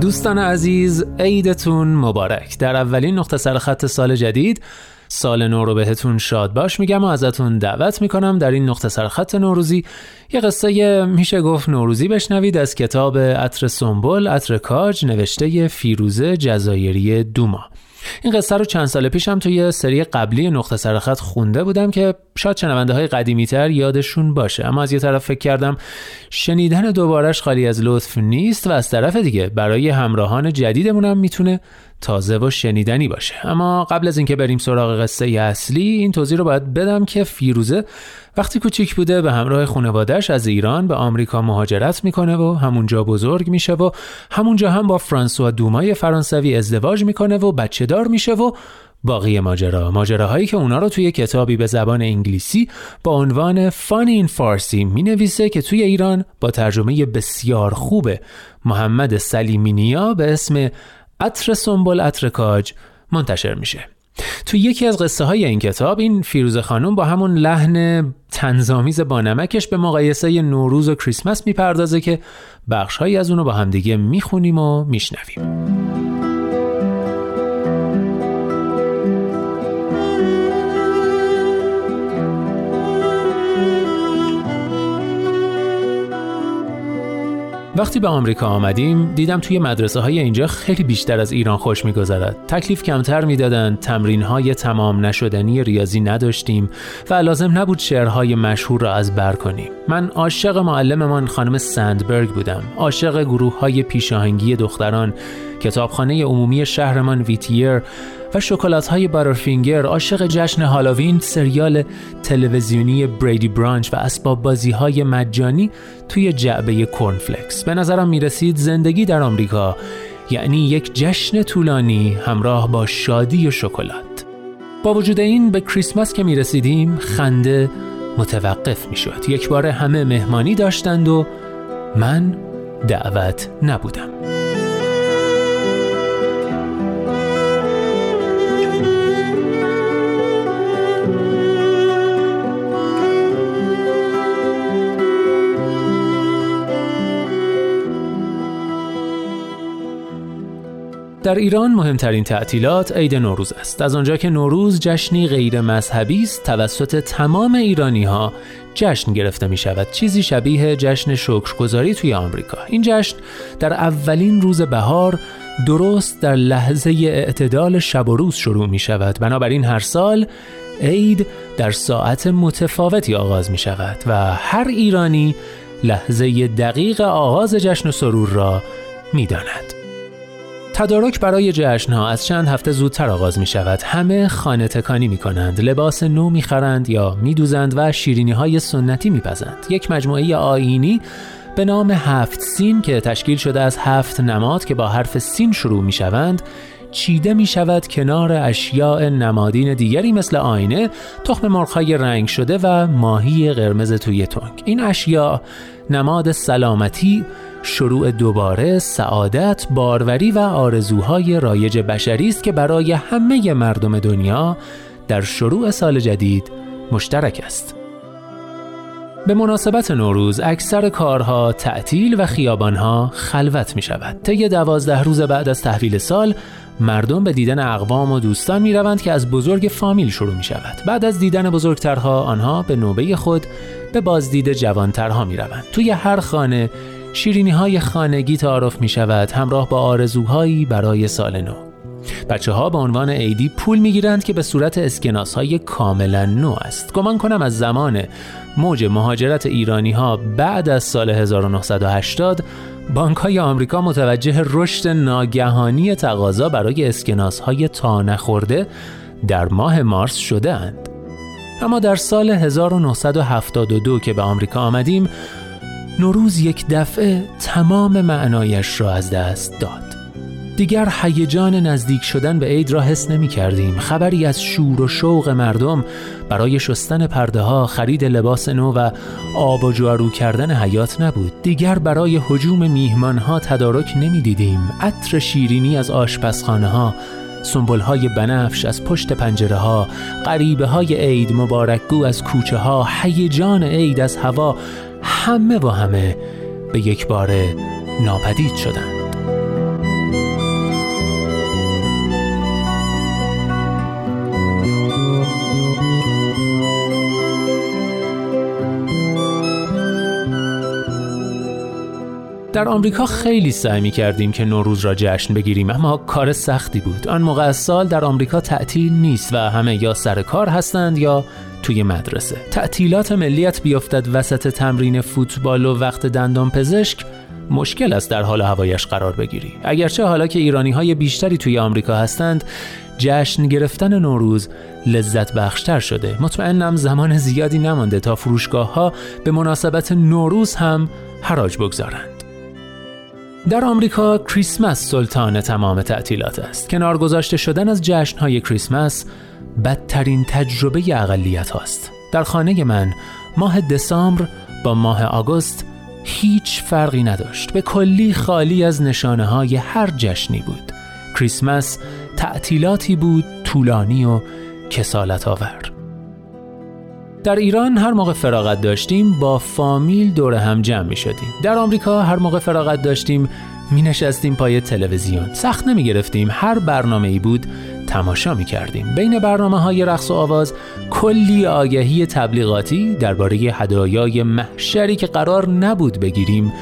دوستان عزیز عیدتون مبارک. در اولین نقطه سرخط سال جدید سال نو رو بهتون شاد باش میگم و ازتون دعوت می‌کنم. در این نقطه سرخط نوروزی یه قصه میشه گفت نوروزی بشنوید از کتاب عطر سنبل عطر کاج نوشته فیروزه جزایری دوما. این قصه رو چند سال پیشم توی سری قبلی نقطه سرخط خونده بودم که شاید شنونده های قدیمی تر یادشون باشه. اما از یه طرف فکر کردم شنیدن دوبارش خالی از لطف نیست و از طرف دیگه برای همراهان جدیدمونم می‌تونه تازه و شنیدنی باشه. اما قبل از اینکه بریم سراغ قصه اصلی این توضیح رو باید بدم که فیروزه وقتی کوچیک بوده به همراه خانوادهش از ایران به آمریکا مهاجرت می‌کنه و همونجا بزرگ میشه و همونجا هم با فرانسوا دومای فرانسوی ازدواج می‌کنه و بچه دار میشه و باقی ماجرا. ماجراهایی که اونا رو توی کتابی به زبان انگلیسی با عنوان فان این فارسی می نویسه که توی ایران با ترجمه بسیار خوب محمد سلیمینیا به اسم عطر سنبل عطر کاج منتشر میشه. تو یکی از قصه های این کتاب این فیروز خانم با همون لحن تنظامیز با نمکش به مقایسه نوروز و کریسمس می‌پردازه که بخش هایی از اونو با همدیگه می‌خونیم و میشنویم. وقتی به آمریکا آمدیم دیدم توی مدرسه های اینجا خیلی بیشتر از ایران خوش میگذرد. تکلیف کمتر می‌دادند تمرین های تمام نشدنی ریاضی نداشتیم و لازم نبود شعرهای مشهور را از بر کنیم. من عاشق معلممان خانم سندبرگ بودم. عاشق گروه های پیشاهنگی دختران کتابخانه عمومی شهرمان ویتیر و شکلات های بارفینگر عاشق جشن هالووین سریال تلویزیونی بریدی برانچ و اسباب بازی های مجانی توی جعبه کورنفلکس. به نظرم می رسید زندگی در آمریکا یعنی یک جشن طولانی همراه با شادی و شکلات. با وجود این به کریسمس که می رسیدیم خنده متوقف می شد یک بار همه مهمانی داشتند و من دعوت نبودم. در ایران مهمترین تعطیلات عید نوروز است. از آنجا که نوروز جشنی غیر مذهبی است توسط تمام ایرانی ها جشن گرفته می شود چیزی شبیه جشن شکرگزاری توی آمریکا. این جشن در اولین روز بهار درست در لحظه اعتدال شب و روز شروع می شود بنابراین هر سال عید در ساعت متفاوتی آغاز می شود و هر ایرانی لحظه دقیق آغاز جشن و سرور را می داند. تدارک برای جشن ها از چند هفته زودتر آغاز می شود. همه خانه تکانی می کنند، لباس نو می خرند یا می دوزند و شیرینی های سنتی می پزند. یک مجموعه آینی به نام هفت سین که تشکیل شده از هفت نماد که با حرف سین شروع می شوند چیده می شود کنار اشیاء نمادین دیگری مثل آینه، تخم مرغهای رنگ شده و ماهی قرمز توی تنگ. این اشیاء نماد سلامتی، شروع دوباره سعادت، باروری و آرزوهای رایج بشری است که برای همه مردم دنیا در شروع سال جدید مشترک است. به مناسبت نوروز اکثر کارها تعطیل و خیابانها خلوت می شود. طی دوازده روز بعد از تحویل سال مردم به دیدن اقوام و دوستان می روند که از بزرگ فامیل شروع می شود. بعد از دیدن بزرگترها آنها به نوبه خود به بازدید جوانترها می روند. توی هر خانه شیرینی های خانگی تعارف می شود همراه با آرزوهایی برای سال نو. بچه ها به عنوان عیدی پول می گیرند که به صورت اسکناس های کاملا نو است. گمان کنم از زمان موج مهاجرت ایرانی ها بعد از سال 1980 بانک های آمریکا متوجه رشد ناگهانی تقاضا برای اسکناس های تا نخورده در ماه مارس شده اند. اما در سال 1972 که به آمریکا آمدیم نوروز یک دفعه تمام معنایش را از دست داد دیگر هیجان نزدیک شدن به عید را حس نمی کردیم. خبری از شور و شوق مردم برای شستن پرده ها، خرید لباس نو و آب و جارو کردن حیات نبود. دیگر برای حجوم میهمان ها تدارک نمی دیدیم. عطر شیرینی از آشپزخانه ها، سنبول های بنفش از پشت پنجره ها، غریبه های عید مبارکگو از کوچه ها، هیجان عید از هوا، همه و همه به یک بار ناپدید شدند. در آمریکا خیلی سعی می کردیم که نوروز را جشن بگیریم اما کار سختی بود. آن موقع سال در آمریکا تعطیل نیست و همه یا سر کار هستند یا توی مدرسه. تعطیلات ملیت بیفتد وسط تمرین فوتبال و وقت دندان پزشک مشکل است در حال هوایش قرار بگیری. اگرچه حالا که ایرانی های بیشتری توی آمریکا هستند جشن گرفتن نوروز لذت بخشتر شده. مطمئنم زمان زیادی نمانده تا فروشگاه ها به مناسبت نوروز هم حراج بگذارند. در آمریکا کریسمس سلطان تمام تعطیلات است. کنار گذاشته شدن از جشنهای کریسمس بدترین تجربه اقلیت هاست. در خانه من ماه دسامبر با ماه آگوست هیچ فرقی نداشت. به کلی خالی از نشانه های هر جشنی بود. کریسمس تعطیلاتی بود طولانی و کسالت آور. در ایران هر موقع فراغت داشتیم با فامیل دور هم جمع می شدیم. در آمریکا هر موقع فراغت داشتیم می نشستیم پای تلویزیون. سخت نمی گرفتیم. هر برنامه ای بود تماشا می کردیم. بین برنامه های رقص و آواز کلی آگهی تبلیغاتی درباره هدایای محشری که قرار نبود بگیریم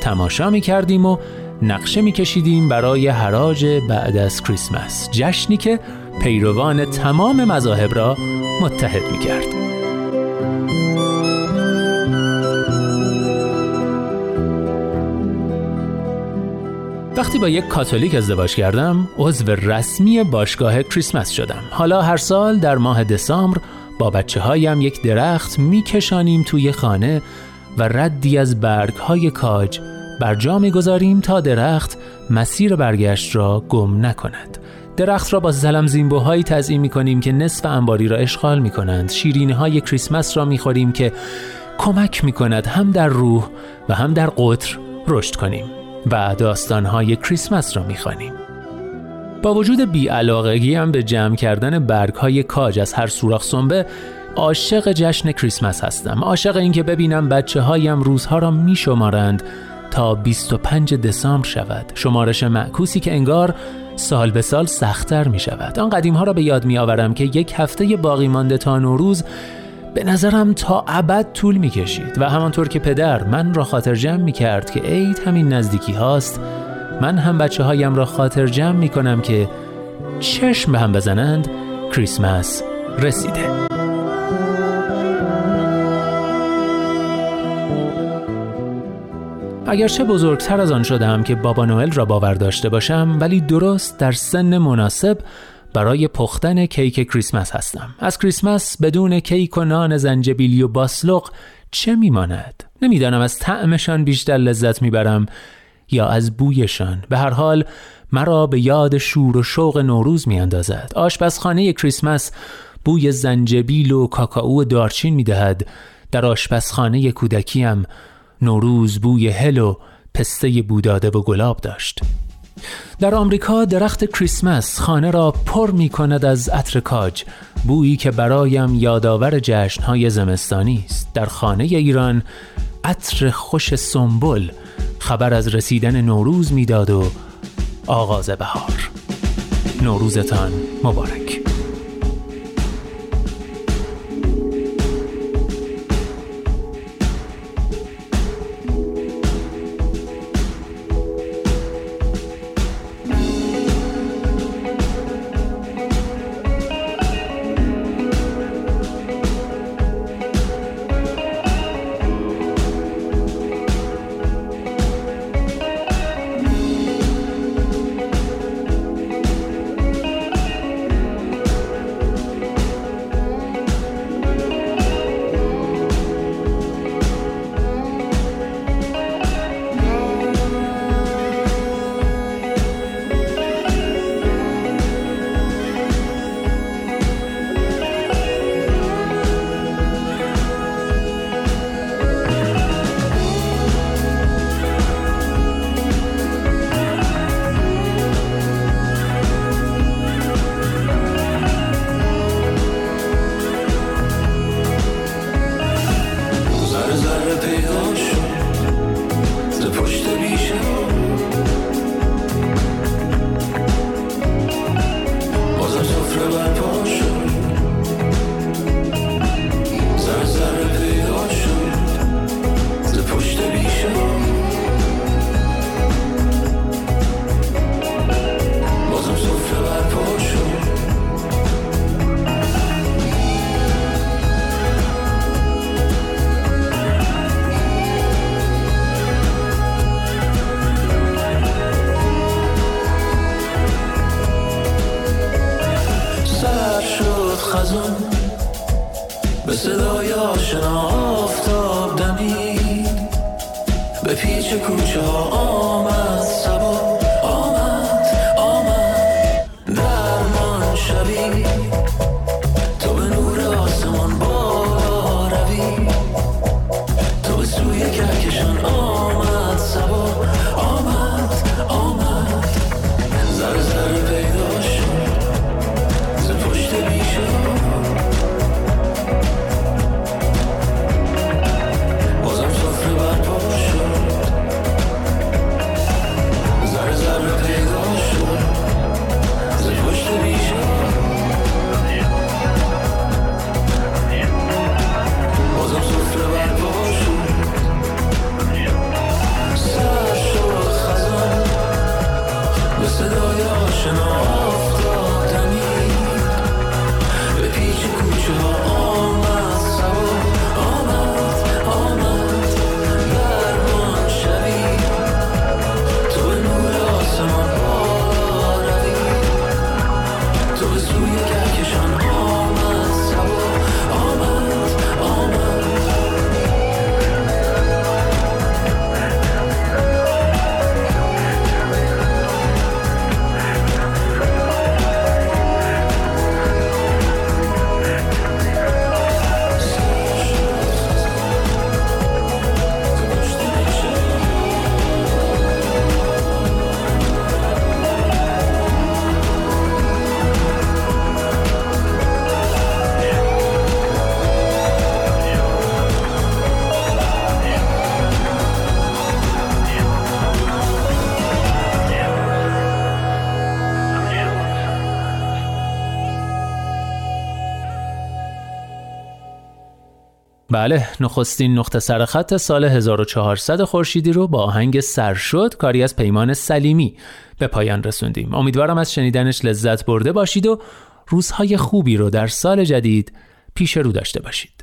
تماشا می کردیم و نقشه می کشیدیم برای حراج بعد از کریسمس. جشنی که پیروان تمام مذاهب را متحد می کرد. وقتی با یک کاتولیک ازدواج کردم عضو رسمی باشگاه کریسمس شدم. حالا هر سال در ماه دسامبر با بچه هایم یک درخت میکشانیم توی خانه و ردی از برگ های کاج بر جا می‌گذاریم تا درخت مسیر برگشت را گم نکند. درخت را با زلم زیمبوهایی تزیین می کنیم که نصف انباری را اشغال می کنند شیرینی های کریسمس را می خوریم که کمک می کند هم در روح و هم در قطر رشد کنیم. و داستانهای کریسمس را می‌خوانیم. با وجود بیعلاقگی هم به جمع کردن برگ های کاج از هر سوراخ سنبه عاشق جشن کریسمس هستم. عاشق اینکه ببینم بچه هایم روزها را می شمارند تا 25 دسامبر شود. شمارش معکوسی که انگار سال به سال سختتر می شود آن قدیم ها را به یاد می آورم که یک هفته باقی مانده تا نوروز به نظرم تا ابد طول می کشید و همانطور که پدر من را خاطر جمع می کرد که عید همین نزدیکی هاست من هم بچه هایم را خاطر جمع می کنم که چشم به هم بزنند کریسمس رسیده. اگرچه بزرگتر از آن شدم که بابا نوئل را باور داشته باشم ولی درست در سن مناسب برای پختن کیک کریسمس هستم. از کریسمس بدون کیک و نان زنجبیلی و باسلق چه میماند؟ نمی‌دانم از طعمشان بیشتر لذت می‌برم یا از بویشان. به هر حال مرا به یاد شور و شوق نوروز میاندازد. آشپزخانه کریسمس بوی زنجبیل و کاکائو دارچین می‌دهد. در آشپزخانه کودکیم نوروز بوی هل و پسته بوداده و گلاب داشت. در آمریکا درخت کریسمس خانه را پر می کند از عطر کاج بویی که برایم یادآور جشنهای زمستانی است. در خانه ایران عطر خوش سنبل خبر از رسیدن نوروز می‌داد و آغاز بهار. نوروزتان مبارک. feeling بله نخستین نقطه سرخط سال 1400 خورشیدی رو با آهنگ سر شد کاری از پیمان سلیمی به پایان رسوندیم. امیدوارم از شنیدنش لذت برده باشید و روزهای خوبی رو در سال جدید پیش رو داشته باشید.